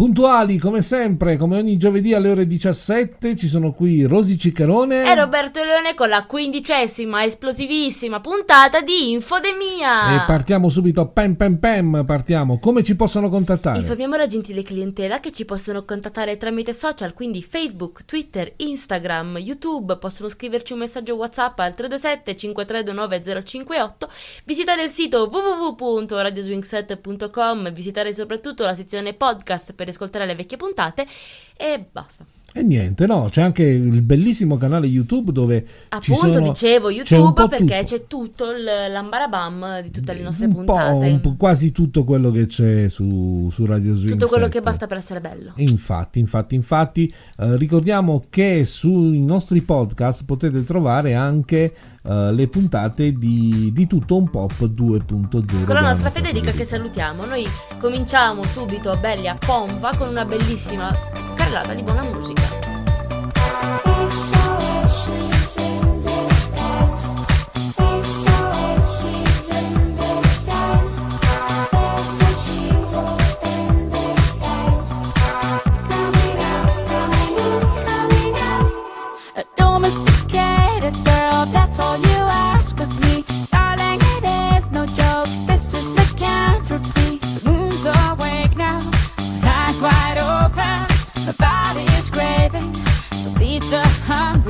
Puntuali come sempre, come ogni giovedì alle ore 17, ci sono qui Rosy Ciccarone e Roberto Leone con la quindicesima esplosivissima puntata di Infodemia. E partiamo subito, pam pam pam, partiamo. Come ci possono contattare? Informiamo la gentile clientela che ci possono contattare tramite social, quindi Facebook, Twitter, Instagram, YouTube, possono scriverci un messaggio WhatsApp al 327 5329 058, visitare il sito www.radioswingset.com, visitare soprattutto la sezione podcast per ascoltare le vecchie puntate e basta. E niente, no, c'è anche il bellissimo canale YouTube dove Appunto, sono, dicevo YouTube perché tutto. c'è tutto l'ambarabam di tutte le nostre un puntate. Un po', quasi tutto quello che c'è su, su Radio Swing Tutto quello 7. che basta per essere bello. Infatti, infatti, infatti, eh, ricordiamo che sui nostri podcast potete trovare anche Uh, le puntate di, di, Tutto un Pop 2.0. Con la nostra Federica che salutiamo. Noi cominciamo subito belli a pompa con una bellissima carrellata di buona musica.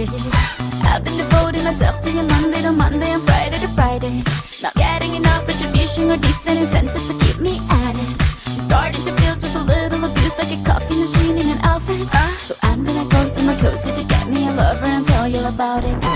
I've been devoting myself to you Monday to Monday and Friday to Friday. Not getting enough retribution or decent incentives to keep me at it. I'm starting to feel just a little abused like a coffee machine in an office. Uh, so I'm gonna go somewhere cozy to get me a lover and tell you about it.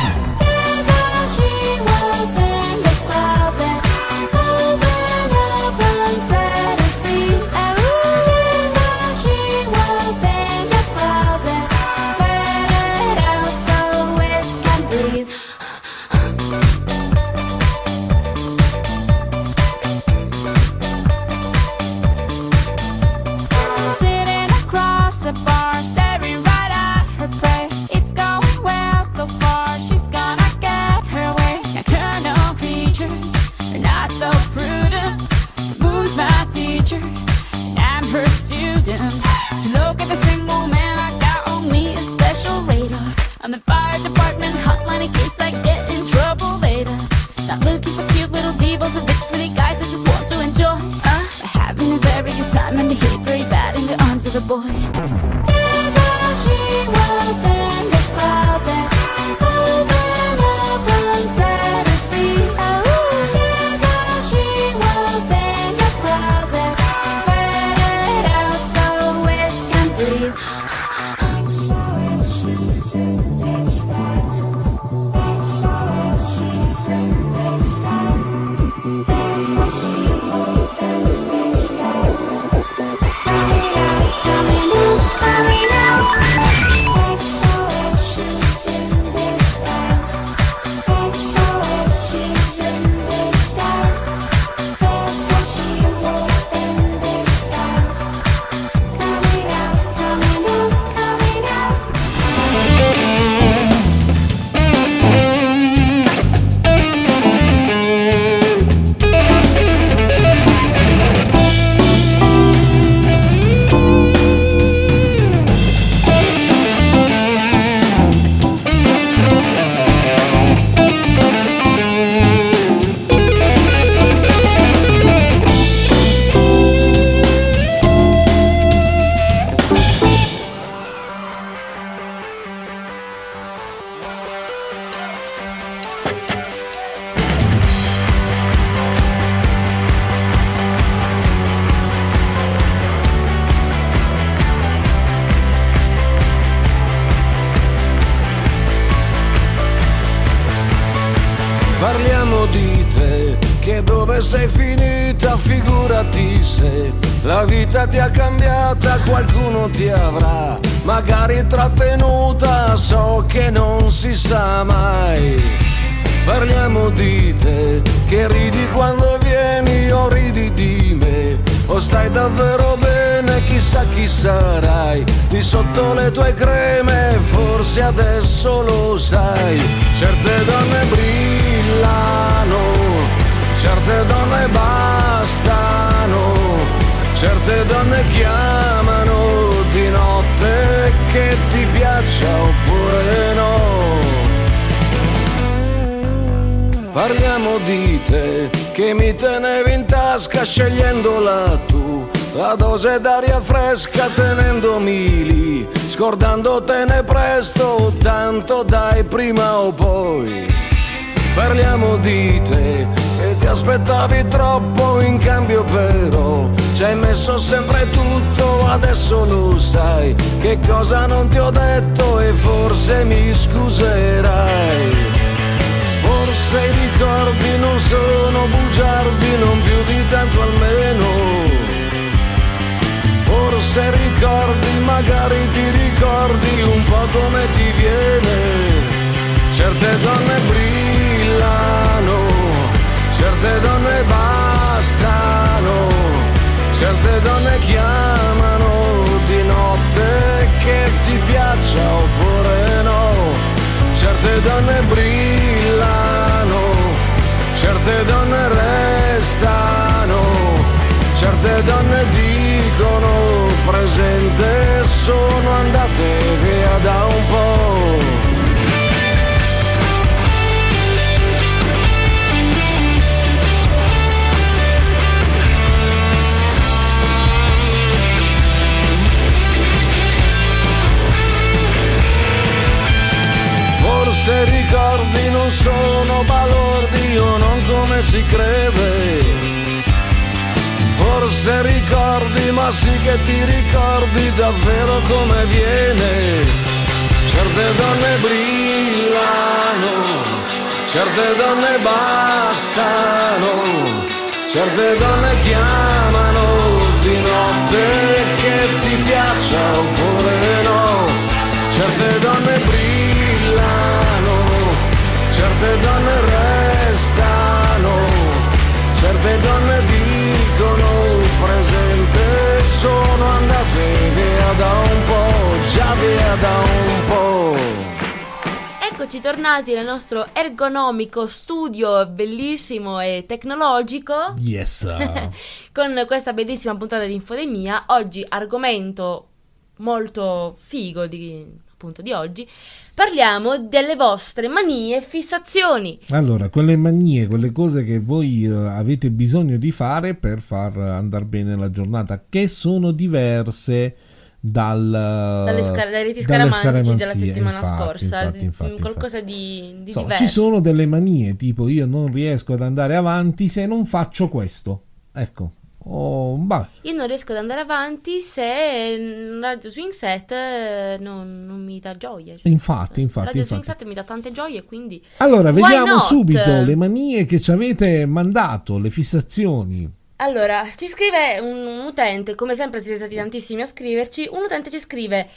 Parliamo di te che mi tenevi in tasca scegliendola tu. La dose d'aria fresca tenendomi lì, scordandotene presto, tanto dai prima o poi. Parliamo di te e ti aspettavi troppo in cambio però ci hai messo sempre tutto, adesso lo sai che cosa non ti ho detto e forse mi scuserai. Forse i ricordi non sono bugiardi, non più di tanto almeno. Forse ricordi, magari ti ricordi un po' come ti viene. Certe donne brillano, certe donne bastano, certe donne chiamano di notte che ti piaccia oppure no. Certe donne brillano, certe donne restano, certe donne dicono presente sono andate via da un po'. Forse ricordi non sono balordi o non come si crede. Forse ricordi, ma sì che ti ricordi davvero come viene. Certe donne brillano, certe donne bastano, certe donne chiamano di notte che ti piaccia oppure no. Certe donne brillano, certe donne dicono presente sono andate via da un po', già via da un po'. Eccoci tornati nel nostro ergonomico studio bellissimo e tecnologico Yes. con questa bellissima puntata di Infodemia. Oggi argomento molto figo di, appunto di oggi. Parliamo delle vostre manie e fissazioni. Allora, quelle manie, quelle cose che voi eh, avete bisogno di fare per far andare bene la giornata, che sono diverse dal, Dalle, sca- dai riti dalle scaramantici della settimana infatti, scorsa, infatti, infatti, qualcosa di, di Insomma, diverso. ci sono delle manie, tipo io non riesco ad andare avanti se non faccio questo. Ecco. Oh, Io non riesco ad andare avanti se mm, Radio Swing Set eh, non, non mi dà gioia. Cioè, Infatti, infatti, Radio Swing infatti. Set mi dà tante gioie, quindi Allora, Why vediamo not? subito le manie che ci avete mandato, le fissazioni. Allora, ci scrive un, un utente, come sempre siete stati tantissimi a scriverci, un utente ci scrive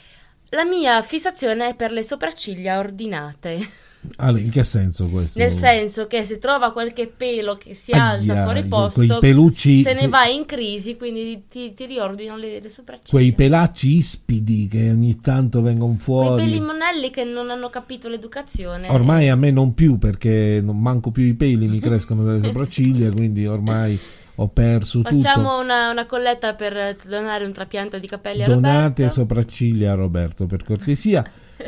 la mia fissazione è per le sopracciglia ordinate, Allora, in che senso questo? nel senso che se trova qualche pelo che si alza Aia, fuori que- posto, quei pelucci- se ne va in crisi, quindi ti, ti riordinano le, le sopracciglia. Quei pelacci ispidi che ogni tanto vengono Quei fuori. peli monelli che non hanno capito l'educazione. Ormai a me non più perché non manco più i peli mi crescono dalle sopracciglia, quindi ormai ho perso tutto. Facciamo una, una colletta per donare un trapianto di capelli a Donate Roberto. sopracciglia a Roberto per cortesia.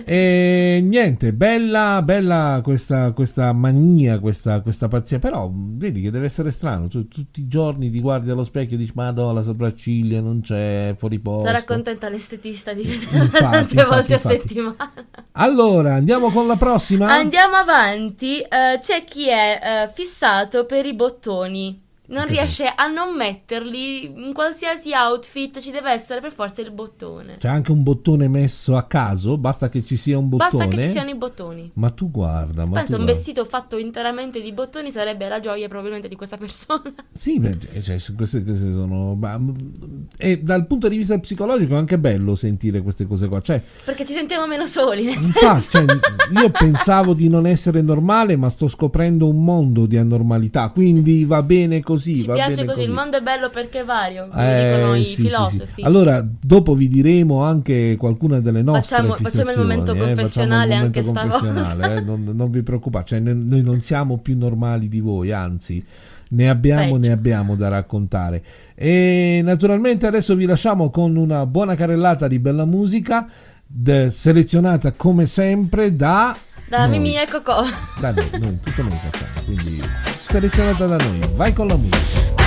E niente, bella, bella questa, questa mania, questa, questa pazzia. Però vedi che deve essere strano. Tu tutti i giorni ti guardi allo specchio e dici: Ma no, la sopracciglia non c'è, fuori posto. Sarà contenta l'estetista di vederla Infatti, tante infatti, volte a infatti. settimana. Allora, andiamo con la prossima. Andiamo avanti. eh, c'è chi è eh, fissato per i bottoni. Non che riesce a non metterli in qualsiasi outfit, ci deve essere per forza il bottone. C'è anche un bottone messo a caso, basta che ci sia un bottone. Basta che ci siano i bottoni. Ma tu guarda, ma Penso tu un guarda. vestito fatto interamente di bottoni sarebbe la gioia probabilmente di questa persona. Sì, beh, cioè, queste, queste sono. ma- e dal punto di vista psicologico è anche bello sentire queste cose qua. Cioè, Perché ci sentiamo meno soli, nel infatti, senso. cioè, io pensavo di non essere normale, ma sto scoprendo un mondo di anormalità. Quindi va bene così. Ci va piace bene così, il mondo è bello perché è vario, come Eh, dicono i sì, filosofi. sì. Allora, dopo vi diremo anche qualcuna delle nostre Facciamo- facciamo il momento eh, facciamo il confessionale momento anche stavolta. confessionale, eh, non, non vi preoccupate, cioè, noi, noi non siamo più normali di voi, anzi, ne abbiamo, ne Peggio. abbiamo da raccontare. E naturalmente adesso vi lasciamo con una buona carrellata di bella musica, de- selezionata come sempre da... Da noi. Mimì e Cocò. Da noi, noi, tutto noi facciamo, quindi Seleciona toda noite. Vai, Colombia.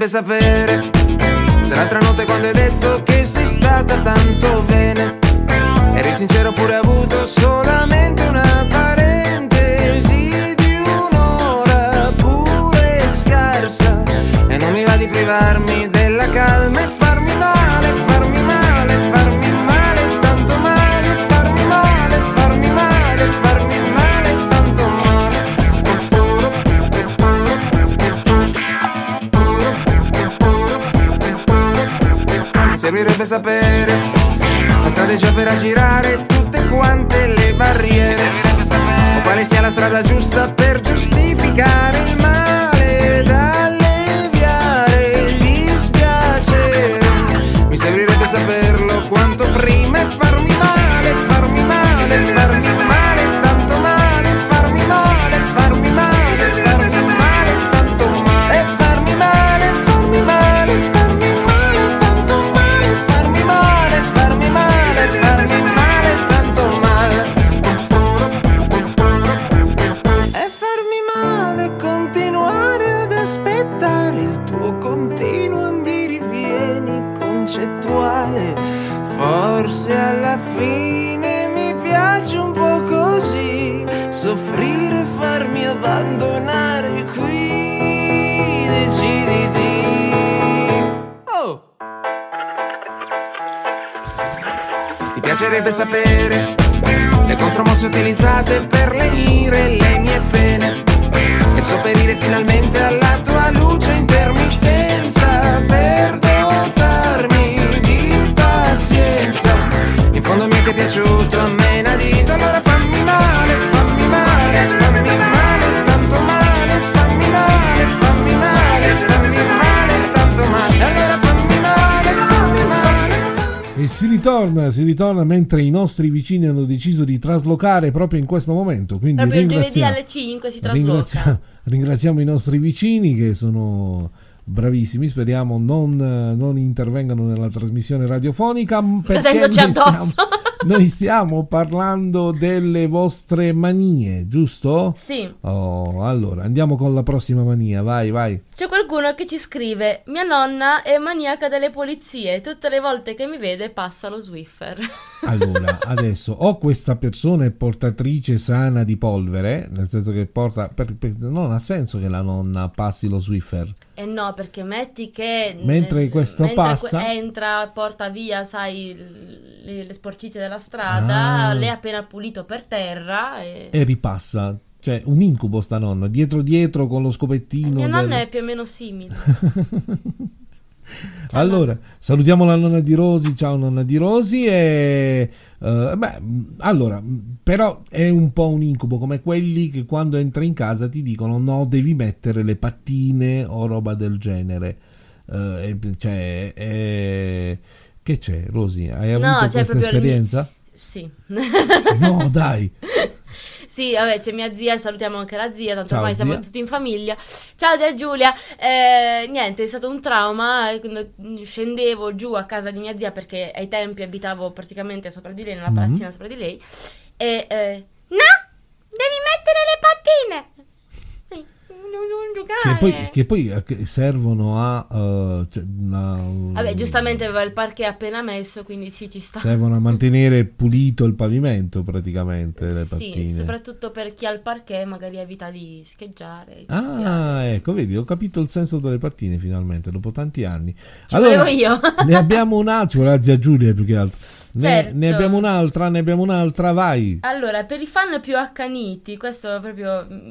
piacerebbe sapere se l'altra notte quando hai detto che sei stata tanto bene Eri sincero pure avuto solamente una parentesi di un'ora pure scarsa E non mi va di privarmi piacerebbe sapere. La strategia per aggirare tutte quante le barriere. O quale sia la strada giusta per sapere ritorna, si ritorna mentre i nostri vicini hanno deciso di traslocare proprio in questo momento. Quindi Proprio giovedì ringraziamo- alle 5 si trasloca. ringraziamo i nostri vicini che sono bravissimi. Speriamo non, non intervengano nella trasmissione radiofonica. noi addosso. stiamo, noi stiamo parlando delle vostre manie, giusto? Sì, Oh, allora andiamo con la prossima mania. Vai, vai. c'è qualcuno che ci scrive: Mia nonna è maniaca delle pulizie. Tutte le volte che mi vede passa lo Swiffer. Allora, adesso o questa persona è portatrice sana di polvere, nel senso che porta. per- per- non ha senso che la nonna passi lo Swiffer. E no, perché metti che Mentre questo mentre passa- que- entra, porta via, sai, le, le sporcizie della strada, Ah. lei ha appena pulito per terra e... E ripassa. Cioè, un incubo sta nonna, dietro dietro con lo scopettino. Mia del- nonna è più o meno simile. Allora, salutiamo la nonna di Rosi, ciao nonna di Rosi e... eh, beh, allora, però è un po' un incubo come quelli che quando entri in casa ti dicono no, devi mettere le pattine o roba del genere. E- cioè, eh, che c'è, Rosi? Hai avuto No, c'è questa proprio esperienza? Sì. No, dai. Sì, vabbè, c'è mia zia, salutiamo anche la zia, tanto Ciao, ormai siamo zia. tutti in famiglia. Ciao zia Giulia, Eh, niente, è stato un trauma, eh, scendevo giù a casa di mia zia perché ai tempi abitavo praticamente sopra di lei, nella Mhm. palazzina sopra di lei, e... eh, no, devi mettere le pattine! Eh, Non, non giocare! Che poi, che poi eh, servono a... eh, cioè, una- Vabbè, giustamente aveva il parquet appena messo, quindi sì, ci sta. Servono a mantenere pulito il pavimento praticamente le Sì, pattine. soprattutto per chi ha il parquet magari evita di scheggiare. Ah, ecco, vedi, ho capito il senso delle pattine finalmente, dopo tanti anni. Ci volevo io. ne abbiamo un'altra, la zia Giulia più che altro. Ne, Certo. ne abbiamo un'altra, ne abbiamo un'altra, vai. Allora, per i fan più accaniti, questo proprio mm,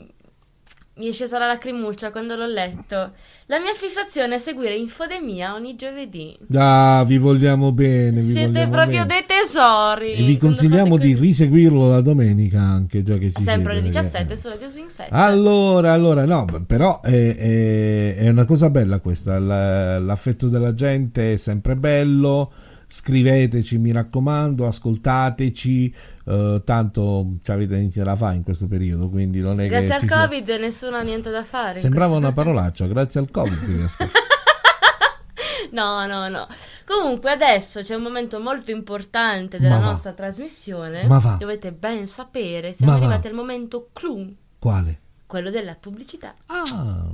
mi è scesa la lacrimuccia quando l'ho letto. La mia fissazione è seguire Infodemia ogni giovedì. Ah, vi vogliamo bene, vi Siete vogliamo proprio bene. dei tesori. E vi consigliamo di riseguirlo la domenica anche, già che ci Sempre alle siete, perché- 17 su Radio Swing 7. Allora, allora, no, però è, è- è una cosa bella questa, l'affetto della gente è sempre bello, scriveteci mi raccomando, ascoltateci, eh, tanto ci avete niente da fare in questo periodo, quindi non è Grazie che al Covid nessuno ha niente da fare. Sembrava una parolaccia, grazie al Covid. No, no, no. Comunque adesso c'è un momento molto importante della va. nostra trasmissione. Ma va. Dovete ben sapere, siamo Ma va. arrivati al momento clou, Quale? quello della pubblicità. Ah,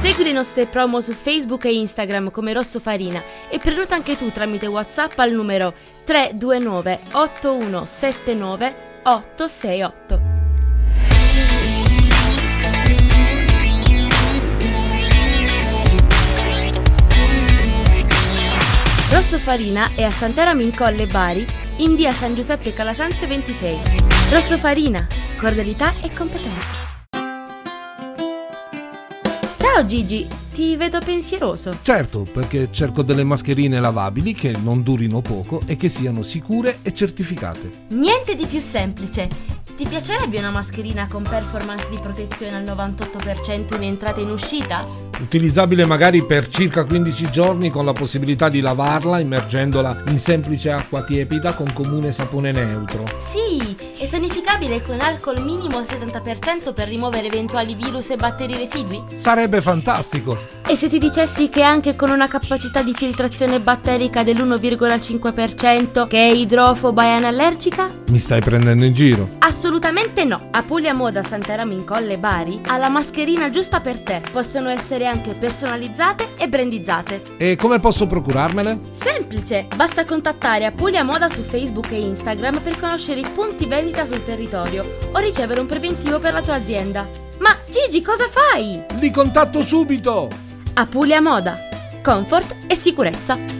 Segui le nostre promo su Facebook e Instagram come Rosso Farina e prenota anche tu tramite WhatsApp al numero 329 8179 868. Rosso Farina è a Sant'Eramo in Colle Bari, in via San Giuseppe Calasanzio 26. Rosso Farina, cordialità e competenza. Ciao Gigi, ti vedo pensieroso. Certo, perché cerco delle mascherine lavabili che non durino poco e che siano sicure e certificate. Niente di più semplice. Ti piacerebbe una mascherina con performance di protezione al 98% in entrata e in uscita? Utilizzabile magari per circa 15 giorni con la possibilità di lavarla immergendola in semplice acqua tiepida con comune sapone neutro. Sì, È sanificabile con alcol minimo al 70% per rimuovere eventuali virus e batteri residui? Sarebbe fantastico. E se ti dicessi che anche con una capacità di filtrazione batterica dell'1,5% che è idrofoba e anallergica? Mi stai prendendo in giro. Assolutamente no! A Puglia Moda Santeramo in Colle Bari ha la mascherina giusta per te. Possono essere anche personalizzate e brandizzate. E come posso procurarmele? Semplice! Basta contattare Apulia Moda su Facebook e Instagram per conoscere i punti vendita sul territorio o ricevere un preventivo per la tua azienda. Ma Gigi, cosa fai? Li contatto subito! Apulia Moda. Comfort e sicurezza.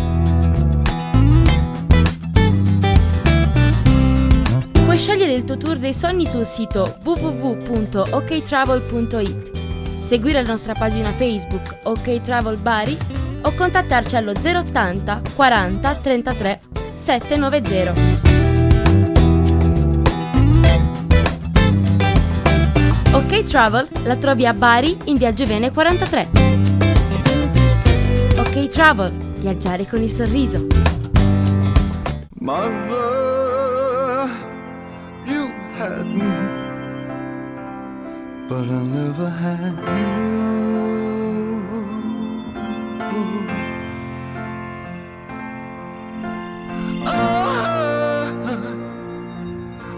Scegliere il tuo tour dei sogni sul sito www.oktravel.it, seguire la nostra pagina Facebook OK Travel Bari o contattarci allo 080 40 33 790. Ok Travel la trovi a Bari in Viaggio Vene 43. Ok Travel, viaggiare con il sorriso. Mother, had me, but I never had you. Ah,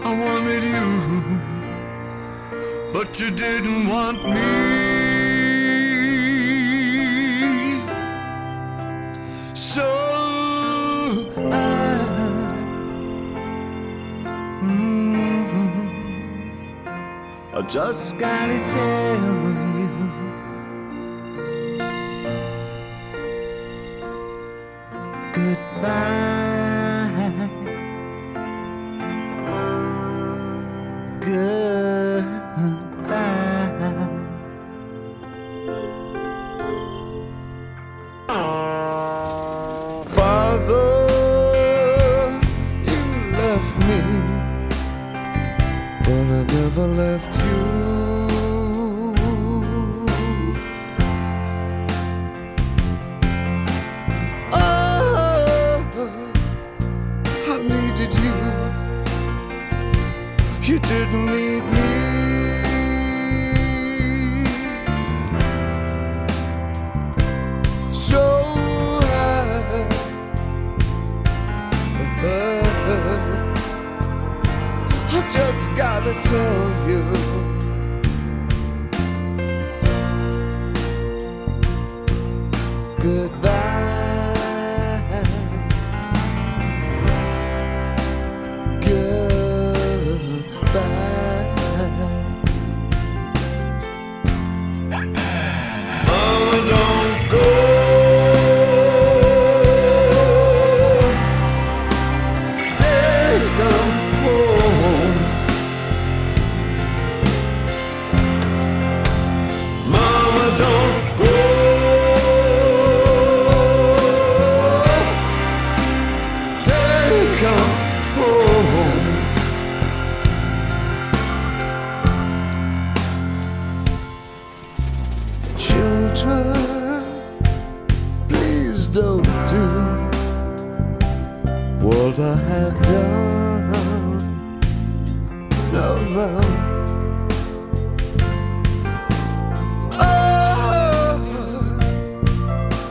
I wanted you, but you didn't want me. So just gotta tell you. Goodbye. Don't do what I have done. No, no. Oh,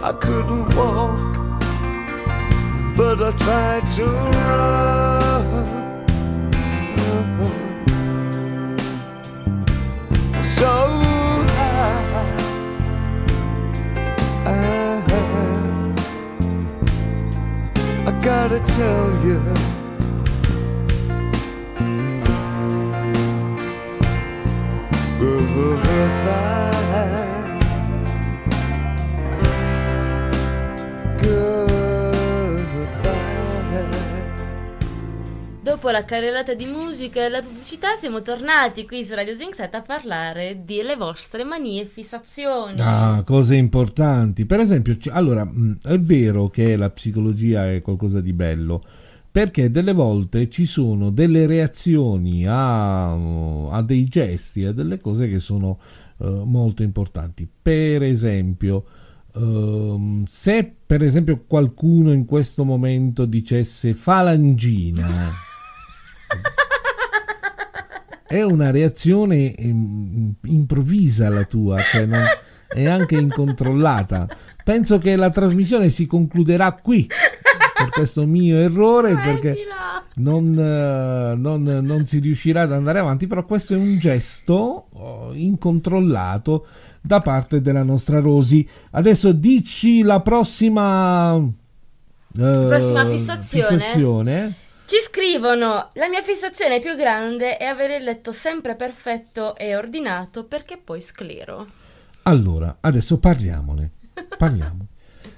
I couldn't walk, but I tried to run. So gotta tell you. Goodbye. Dopo la carrellata di musica e la pubblicità siamo tornati qui su Radio Swing Set a parlare delle vostre manie e fissazioni. Ah, cose importanti. Per esempio, c- allora, mh, è vero che la psicologia è qualcosa di bello, perché delle volte ci sono delle reazioni a, a dei gesti, a delle cose che sono eh, molto importanti. Per esempio, ehm, se per esempio qualcuno in questo momento dicesse falangina, è una reazione ehm, improvvisa la tua, cioè non- è anche incontrollata. Penso che la trasmissione si concluderà qui per questo mio errore perché Smettila! non, eh, non- non si riuscirà ad andare avanti, però questo è un gesto oh, incontrollato da parte della nostra Rosy. Adesso dici la prossima... eh, prossima fissazione? fissazione. Ci scrivono: La mia fissazione più grande è avere il letto sempre perfetto e ordinato perché poi sclero. Allora, adesso parliamone. Parliamo.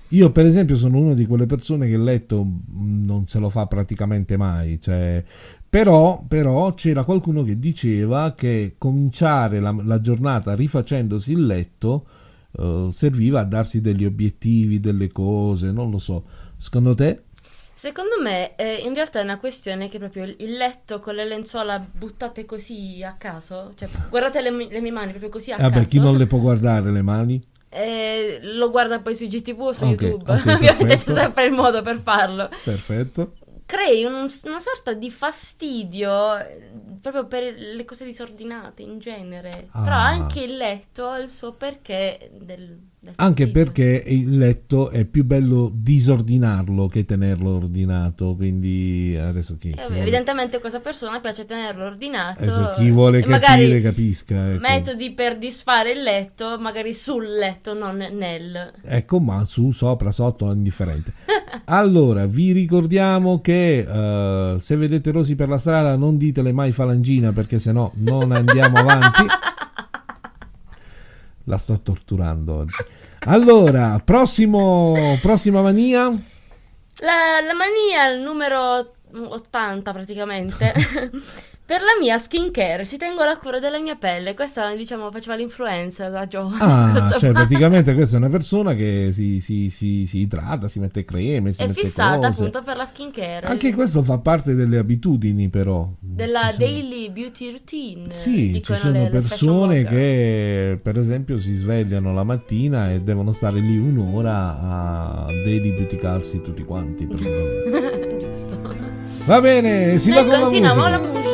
Io, per esempio, sono una di quelle persone che il letto mh, non se lo fa praticamente mai. Cioè, però, però c'era qualcuno che diceva che cominciare la, la giornata rifacendosi il letto eh, serviva a darsi degli obiettivi, delle cose, non lo so. Secondo te? Secondo me, eh, in realtà è una questione che proprio il letto con le lenzuola buttate così a caso, cioè guardate le, mi- le mie mani proprio così a Vabbè, caso. chi non le può guardare le mani? eh, lo guarda poi sui GTV o su Ok, YouTube. ok, Ovviamente c'è sempre il modo per farlo. Perfetto. Crei un- una sorta di fastidio eh, proprio per le cose disordinate in genere. Ah. Però anche il letto ha il suo perché del Anche perché il letto è più bello disordinarlo che tenerlo ordinato. Quindi adesso chi, Eh, chi vuole- Evidentemente a questa persona piace tenerlo ordinato. adesso chi vuole capire capisca. Ecco. metodi per disfare il letto, magari sul letto, non nel. Ecco, ma su, sopra, sotto, è indifferente. Allora, vi ricordiamo che eh, se vedete Rosi per la strada non ditele mai falangina perché sennò non andiamo avanti. La sto torturando oggi. Allora, prossimo, prossima mania. La, la mania il numero 80 praticamente. per la mia skincare ci tengo alla cura della mia pelle. Questa, diciamo, faceva l'influenza da giovane. Ah, cioè fa- praticamente questa è una persona che si, si- si- si idrata, si mette creme, si È mette fissata cose. appunto per la skincare. Anche questo fa parte delle abitudini però. Della sono- daily beauty routine. Sì, ci sono le- le persone blogger. che per esempio si svegliano la mattina e devono stare lì un'ora a daily beauticarsi tutti quanti. Giusto. Va bene, si va Noi con la musica. la musica.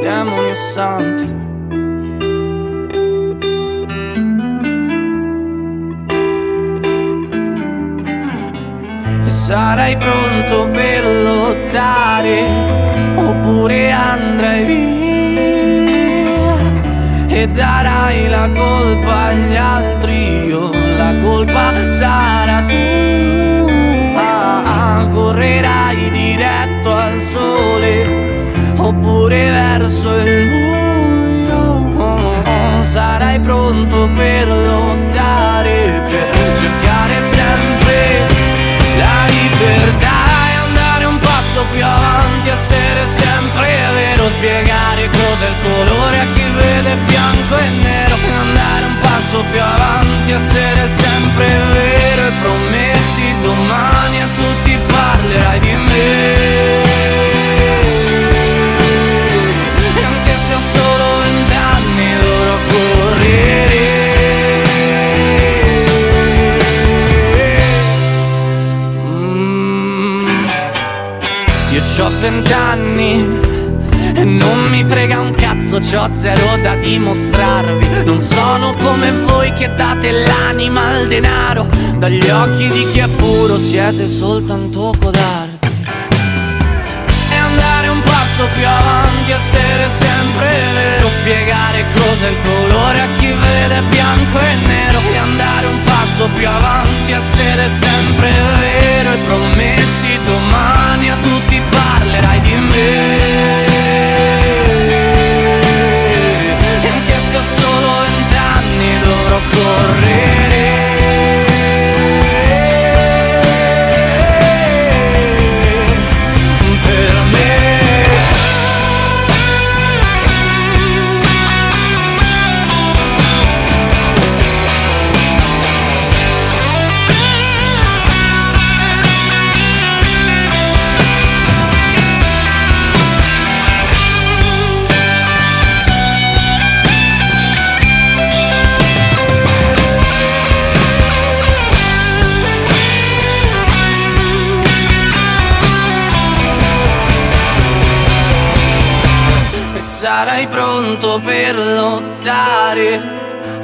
demoni o santi. E sarai pronto per lottare oppure andrai via. E darai la colpa agli altri o la colpa sarà tua. Correrai diretto al sole verso il buio. Sarai pronto per lottare per cercare sempre la libertà e andare un passo più avanti, essere sempre vero, spiegare cos'è il colore a chi vede bianco e nero, e andare un passo più avanti, essere sempre vero e prometti domani Io ho vent'anni e non mi frega un cazzo, c'ho zero da dimostrarvi. Non sono come voi che date l'anima al denaro. Dagli occhi di chi è puro siete soltanto codardi. E andare un passo più avanti, essere sempre vero, spiegare cos'è il colore a chi vede bianco e nero e andare un passo più avanti, essere sempre vero e tutti parlerai di me. E anche se solo vent'anni dovrò correre sarai pronto per lottare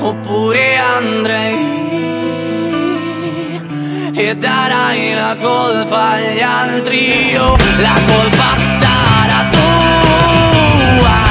oppure andrei. E darai la colpa agli altri. O la colpa sarà tua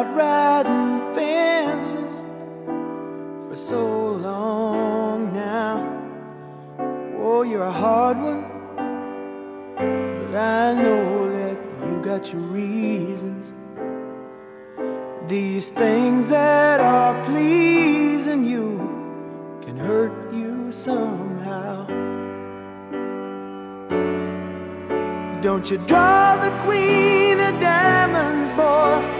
out riding fences for so long now. Oh, you're a hard one, but I know that you got your reasons. These things that are pleasing you can hurt you somehow. Don't you draw the queen of diamonds, boy?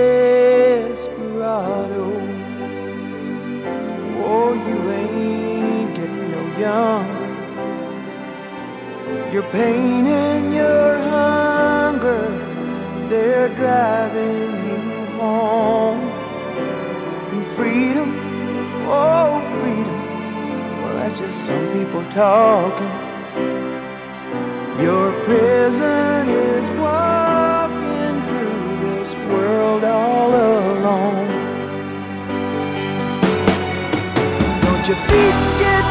younger. Your pain and your hunger, they're driving you home. And freedom, oh, freedom, well, that's just some people talking. Your prison is walking through this world all alone. Don't your feet get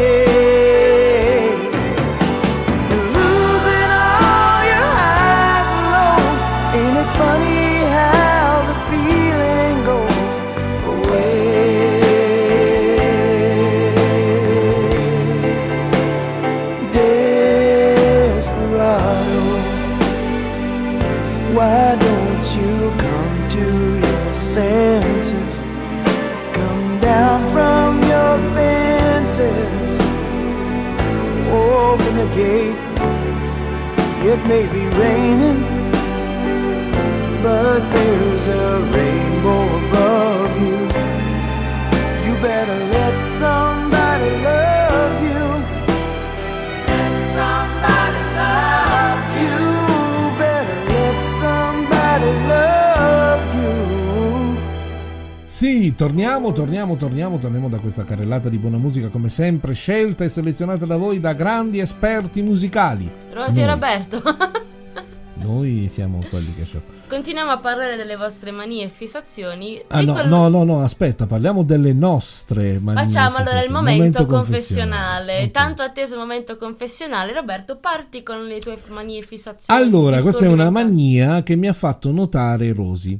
It may be raining, but there's a rainbow above you. You better let somebody Sì, torniamo, torniamo, torniamo, torniamo da questa carrellata di buona musica come sempre, scelta e selezionata da voi da grandi esperti musicali. Rosy e. Roberto. noi siamo quelli che so. Continuiamo a parlare delle vostre manie e fissazioni. Ah no, quello- no, no, no, aspetta, parliamo delle nostre manie Facciamo allora il fissazioni. momento, confessionale. Ok. Tanto atteso momento confessionale. Roberto, parti con le tue manie e fissazioni. Allora, questa è una mania che mi ha fatto notare Rosy,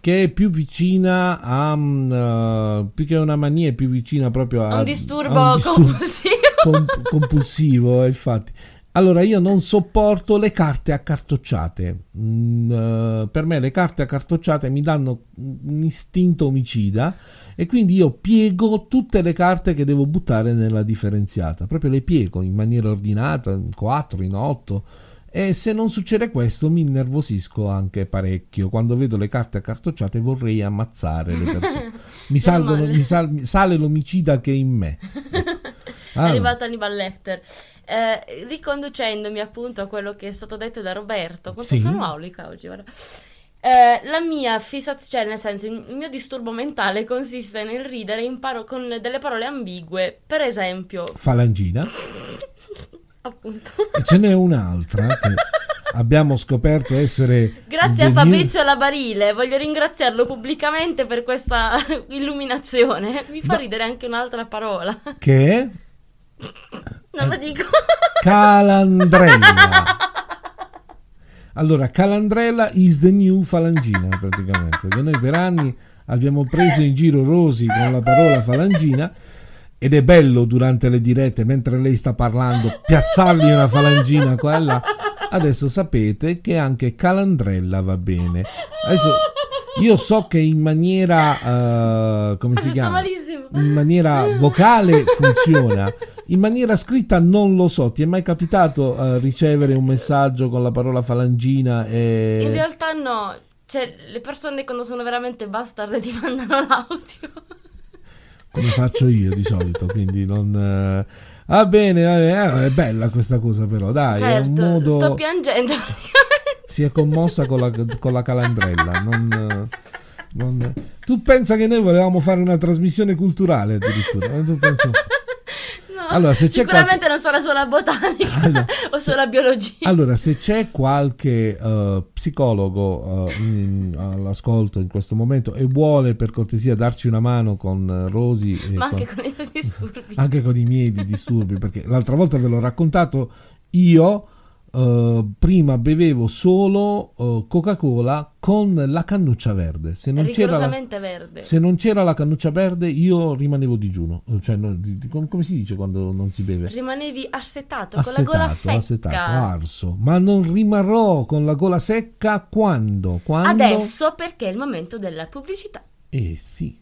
che è più vicina a... mm, uh, più che una mania, è più vicina proprio a... Un a disturbo un disturbo compulsivo. com- compulsivo, eh, infatti. Allora, io non sopporto le carte accartocciate. Mm, eh, per me le carte accartocciate mi danno un istinto omicida e quindi io piego tutte le carte che devo buttare nella differenziata. Proprio le piego in maniera ordinata, in 4, in 8. E se non succede questo mi innervosisco anche parecchio. Quando vedo le carte accartocciate vorrei ammazzare le persone. Mi, salgono- mi sal- sale l'omicida che è in me. È Ah, arrivato Hannibal Lecter. Eh, riconducendomi appunto a quello che è stato detto da Roberto, quanto Sì. sono aulica oggi, guarda. Eh, la mia fissazione, cioè nel senso, il il mio disturbo mentale consiste nel ridere in paro- con delle parole ambigue. Per esempio, falangina. Appunto. E ce n'è un'altra che abbiamo scoperto essere. Grazie a Fabrizio Labarile, voglio ringraziarlo pubblicamente per questa illuminazione. Mi fa No. ridere anche un'altra parola. new- Che è Non lo dico. calandrella. Allora, calandrella is the new falangina praticamente. Perché noi per anni abbiamo preso in giro Rosy con la parola falangina. Ed è bello durante le dirette, mentre lei sta parlando, piazzargli una falangina qua e là. Adesso sapete che anche calandrella va bene. Adesso io so che in maniera eh, come si chiama? malissimo. In maniera vocale funziona. In maniera scritta non lo so. Ti è mai capitato eh, ricevere un messaggio con la parola falangina e In realtà no, cioè le persone quando sono veramente bastarde ti mandano l'audio. Come faccio io di solito, quindi non eh, Va bene, eh, è bella questa cosa però, dai, è un certo, modo sto piangendo si è commossa con la, con la calandrella. Non, non- Tu pensa che noi volevamo fare una trasmissione culturale addirittura? tu pensa- Allora, se c'è sicuramente non sarà solo la botanica Allora, o solo la biologia. Allora, se c'è qualche eh, psicologo eh, in- all'ascolto in questo momento e vuole per cortesia darci una mano con eh, Rosy ma con- anche con i suoi disturbi. anche con i miei di disturbi, perché l'altra volta ve l'ho raccontato, io eh, prima bevevo solo eh, Coca-Cola con la cannuccia verde. Se non, c'era la, verde. se non c'era la cannuccia verde io rimanevo digiuno, cioè no, di- di- com- come si dice quando non si beve? Rimanevi assetato, con la gola Assetato, secca. assetato, arso, ma non rimarrò con la gola secca quando? Quando? Adesso perché è il momento della pubblicità. Eh sì.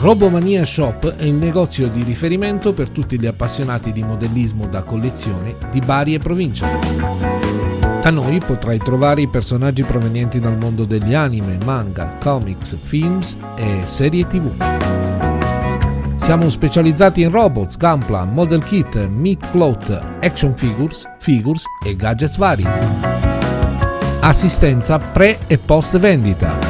Robomania Shop è il negozio di riferimento per tutti gli appassionati di modellismo da collezione di Bari e provincia. Da noi potrai trovare i personaggi provenienti dal mondo degli anime, manga, comics, films e serie tv. Siamo specializzati in robots, gunplan, model kit, meat float, action figures, figures e gadgets vari. Assistenza pre e post vendita.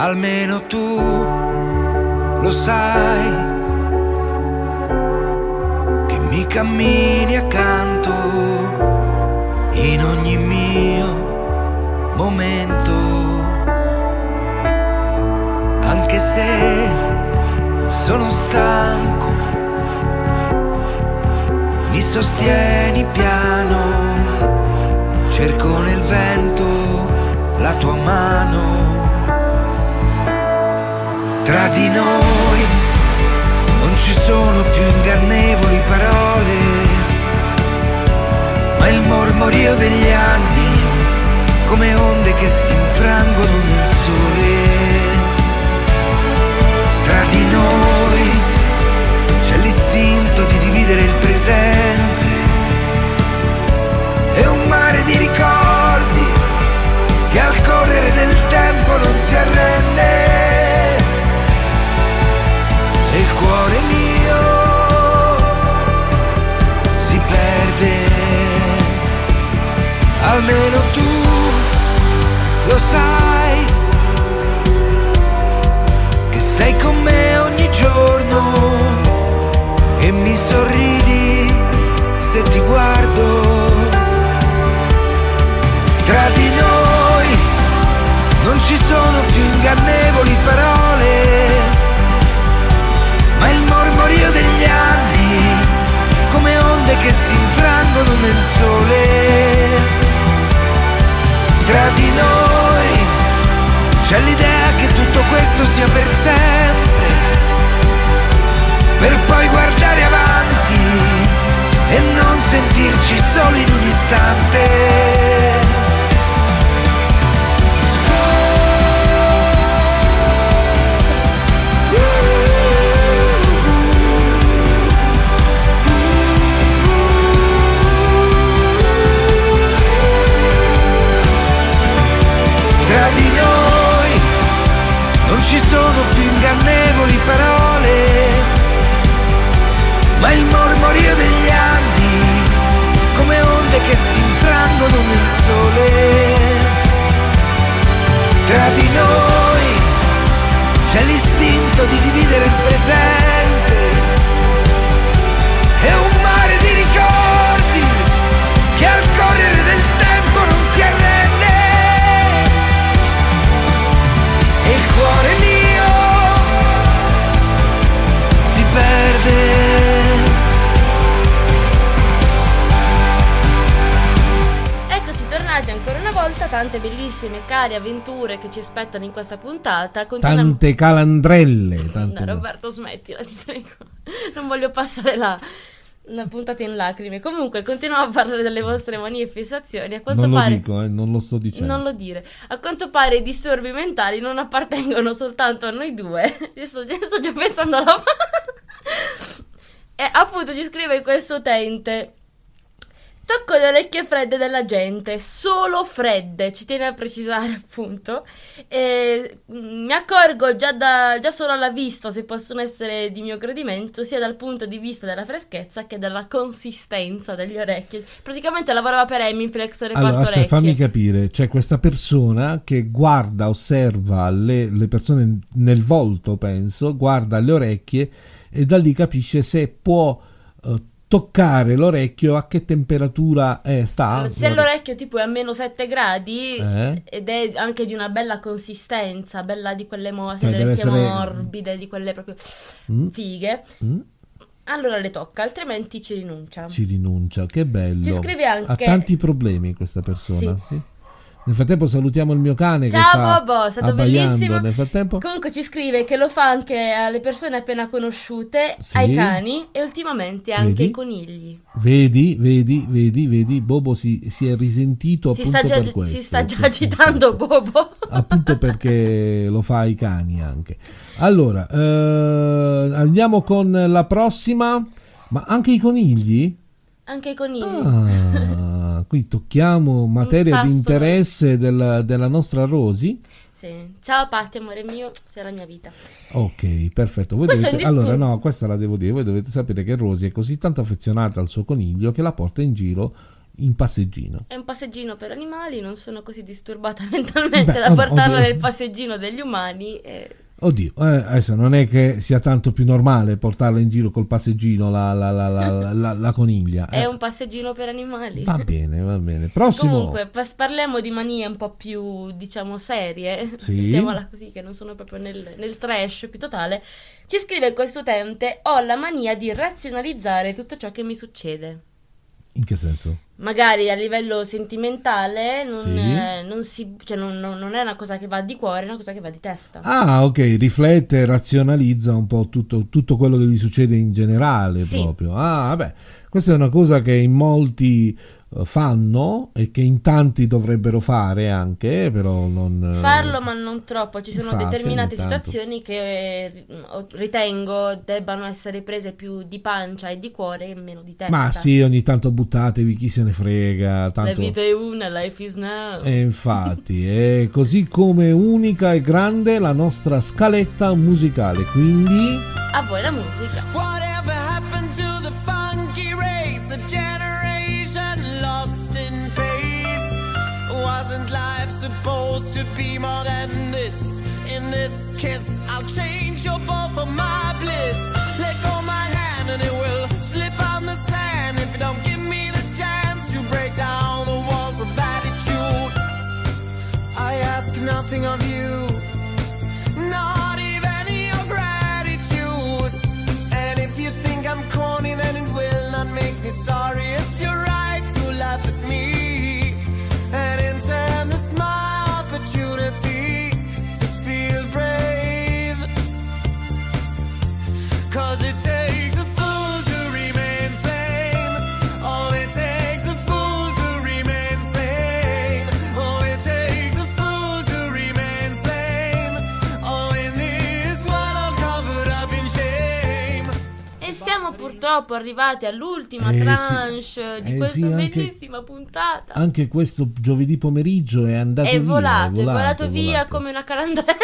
Almeno tu lo sai che mi cammini accanto in ogni mio momento. Anche se sono stanco, mi sostieni piano, cerco nel vento la tua mano. Tra di noi non ci sono più ingannevoli parole, ma il mormorio degli anni, come onde che si infrangono nel sole. Tra di noi c'è l'istinto di dividere il presente e un mare di ricordi che al correre del tempo non si arrende. Almeno tu lo sai, che sei con me ogni giorno e mi sorridi se ti guardo. Tra di noi non ci sono più ingannevoli parole ma il mormorio degli anni, come onde che si infrangono nel sole. Tra di noi c'è l'idea che tutto questo sia per sempre, per poi guardare avanti e non sentirci soli in un istante. Sole. Tra di noi c'è l'istinto di dividere il presente tante bellissime care avventure che ci aspettano in questa puntata. Continuiamo... Tante calandrelle. Tante... No, Roberto, smettila, ti prego. Non voglio passare la, la puntata in lacrime. Comunque, continuiamo a parlare delle vostre manie e fissazioni. A quanto non lo pare. dico, eh, non lo sto dicendo. Non lo dire. A quanto pare i disturbi mentali non appartengono soltanto a noi due. Io sto, io sto già pensando alla... e appunto ci scrive questo utente. Tocco le orecchie fredde della gente, solo fredde, ci tiene a precisare appunto. E mm, mi accorgo già, da, già solo alla vista se possono essere di mio gradimento, sia dal punto di vista della freschezza che della consistenza delle orecchie. Praticamente lavorava per Emiflex reparto Allora, aspetta, orecchie. fammi capire. C'è questa persona che guarda, osserva le, le persone nel volto, penso, guarda le orecchie e da lì capisce se può eh, toccare l'orecchio a che temperatura eh, sta? Se l'orecchio tipo è a meno 7 gradi Eh? ed è anche di una bella consistenza, bella di quelle mo- Cioè, le essere- morbide, di quelle proprio Mm? fighe, Mm? allora le tocca, altrimenti ci rinuncia. Ci rinuncia, che bello. Ci scrive anche- Ha tanti problemi questa persona. Sì. sì. Nel frattempo salutiamo il mio cane Ciao Bobo, è stato bellissimo. Nel frattempo Comunque ci scrive che lo fa anche alle persone appena conosciute, Sì. ai cani e ultimamente anche Vedi? ai conigli. Vedi, vedi, vedi, vedi, Bobo si, si è risentito Si appunto sta già, questo. si sta già agitando Bobo. appunto perché lo fa ai cani anche. Allora, eh, andiamo con la prossima, ma anche i conigli? Anche ai conigli. Ah, qui tocchiamo materia di tasto. interesse del- della nostra Rosy. Sì. Ciao Patti, amore mio, sei la mia vita. Ok, perfetto. Voi dovete- un allora, no, questa la devo dire. Voi dovete sapere che Rosy è così tanto affezionata al suo coniglio che la porta in giro in passeggino. È un passeggino per animali, non sono così disturbata mentalmente Beh, da portarlo nel passeggino degli umani. e- Oddio, eh, adesso non è che sia tanto più normale portarla in giro col passeggino la, la- la- la- coniglia. È eh. un passeggino per animali. Va bene, va bene. Prossimo. Comunque, parliamo di manie un po' più, diciamo, serie. Sì. Mettiamola così, che non sono proprio nel, nel trash più totale. Ci scrive questo utente: Ho la mania di razionalizzare tutto ciò che mi succede. In che senso? Magari a livello sentimentale non, Sì. eh, non si- cioè non- non- non è una cosa che va di cuore, è una cosa che va di testa. Ah, ok, riflette, razionalizza un po' tutto, tutto quello che gli succede in generale Sì. proprio. Ah, vabbè, questa è una cosa che in molti fanno e che in tanti dovrebbero fare anche, però non... eh, Farlo, ma non troppo. Ci sono Infatti, determinate situazioni che eh, ritengo debbano essere prese più di pancia e di cuore e meno di testa. Ma sì, ogni tanto buttatevi, chi se ne frega. La Tanto... vita è una, life is now. E infatti, è così come unica e grande la nostra scaletta musicale, quindi... A voi la musica. I'll change your ball for my bliss. Let go my hand and it will slip on the sand. If you don't give me the chance to break down the walls of attitude, I ask nothing of you. E siamo purtroppo arrivati all'ultima Eh, tranche sì. di Eh, questa sì, anche- bellissima puntata. Anche questo giovedì pomeriggio è andato è via. volato, è volato, è via volato. come una calandrella.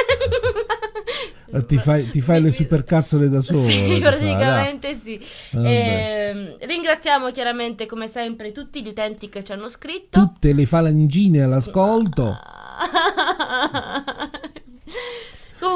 Eh, Ti fai, ti fai le supercazzole da solo. Sì, praticamente sì. Vabbè. Ehm, ringraziamo chiaramente come sempre tutti gli utenti che ci hanno scritto. Tutte le falangine all'ascolto.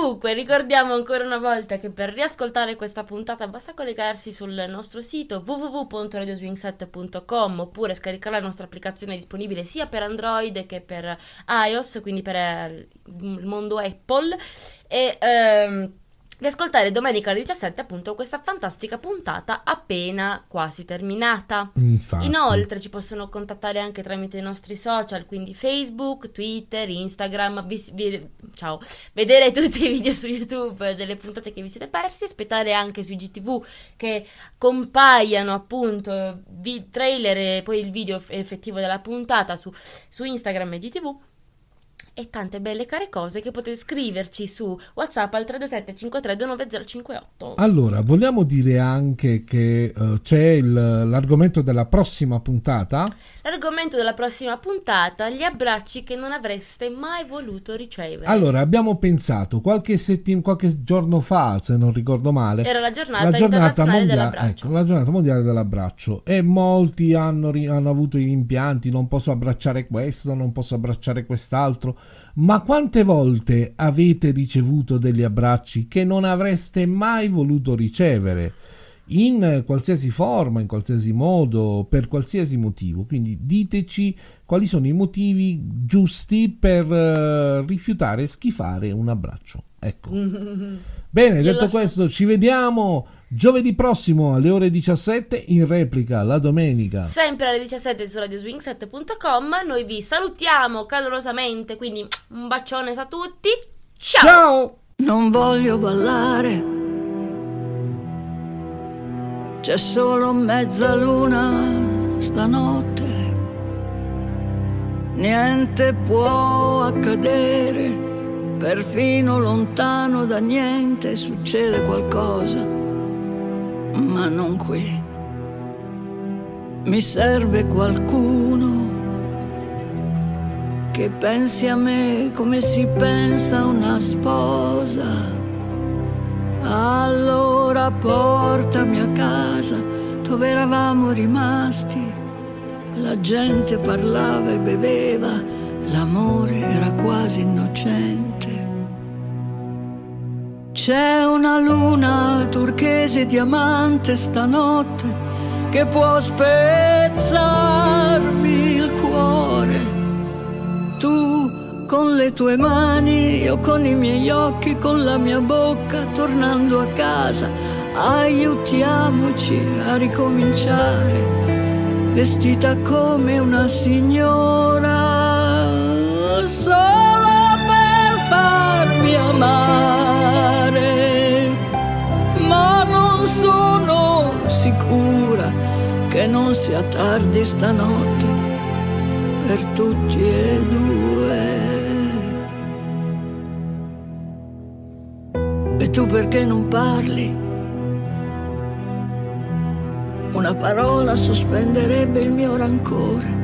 Comunque, ricordiamo ancora una volta che per riascoltare questa puntata basta collegarsi sul nostro sito www.radioswing7.com oppure scaricare la nostra applicazione disponibile sia per Android che per iOS, quindi per eh, il mondo Apple. E ehm, riascoltare domenica alle 17 appunto questa fantastica puntata appena quasi terminata. Infatti. Inoltre ci possono contattare anche tramite i nostri social, quindi Facebook, Twitter, Instagram, vi- vi- ciao, vedere tutti i video su YouTube delle puntate che vi siete persi, aspettare anche sui GTV che compaiano appunto vi- trailer e poi il video eff- effettivo della puntata su, su Instagram e GTV. E tante belle care cose che potete scriverci su WhatsApp al 327 53 29058. Allora, vogliamo dire anche che eh, c'è il- l'argomento della prossima puntata. L'argomento della prossima puntata, gli abbracci che non avreste mai voluto ricevere. Allora, abbiamo pensato qualche, settim- qualche giorno fa, se non ricordo male, Era la giornata internazionale dell'abbraccio. ecco, la giornata mondiale dell'abbraccio e molti hanno, hanno avuto i rimpianti, non posso abbracciare questo, non posso abbracciare quest'altro, ma quante volte avete ricevuto degli abbracci che non avreste mai voluto ricevere? in qualsiasi forma, in qualsiasi modo, per qualsiasi motivo. Quindi diteci quali sono i motivi giusti per eh, rifiutare schifare un abbraccio. Ecco. Bene, Io detto lascio- questo, ci vediamo giovedì prossimo alle ore 17 in replica la domenica. Sempre alle 17 su radioswing7.com. Noi vi salutiamo calorosamente, quindi un bacione a tutti. Ciao! Ciao! Non voglio ballare. C'è solo mezzaluna stanotte. Niente può accadere, perfino lontano da niente succede qualcosa, ma non qui. Mi serve qualcuno che pensi a me come si pensa una sposa. Allora portami a casa dove eravamo rimasti. La gente parlava e beveva, l'amore era quasi innocente. C'è una luna turchese diamante stanotte che può spezzarmi il cuore. Tu con le tue mani, io con i miei occhi, con la mia bocca, tornando a casa, aiutiamoci a ricominciare, vestita come una signora, solo non sia tardi stanotte per tutti e due. E tu perché non parli? Una parola sospenderebbe il mio rancore.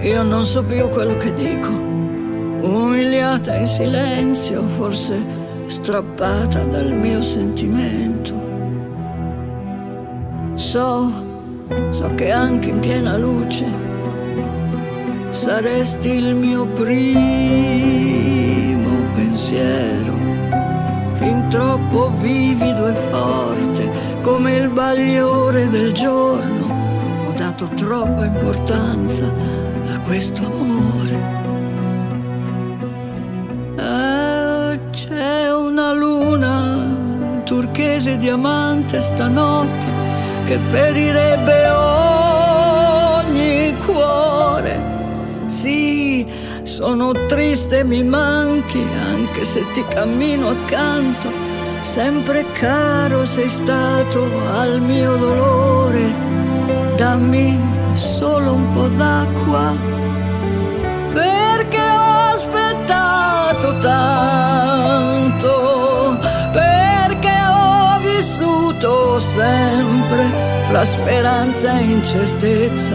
Io non so più quello che dico, umiliata in silenzio, forse strappata dal mio sentimento. So, so che anche in piena luce saresti il mio primo pensiero, fin troppo vivido e forte come il bagliore del giorno. Ho dato troppa importanza a questo amore. Eh, c'è una luna turchese diamante stanotte che ferirebbe ogni cuore. Sì, sono triste, mi manchi, anche se ti cammino accanto. Sempre caro sei stato al mio dolore. Dammi solo un po' d'acqua, perché ho aspettato tanto, vissuto sempre fra speranza e incertezza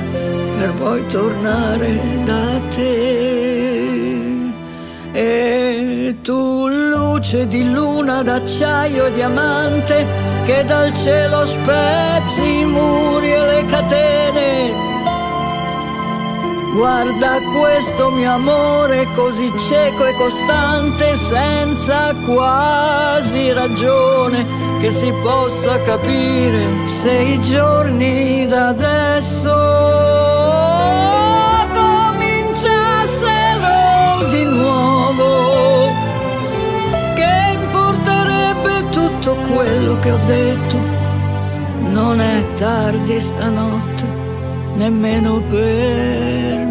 per poi tornare da te. E tu luce di luna d'acciaio e diamante che dal cielo spezzi i muri e le catene. Guarda questo mio amore così cieco e costante, senza quasi ragione che si possa capire se i giorni da adesso cominciassero di nuovo. Che importerebbe tutto quello che ho detto? Non è tardi stanotte nemmeno per.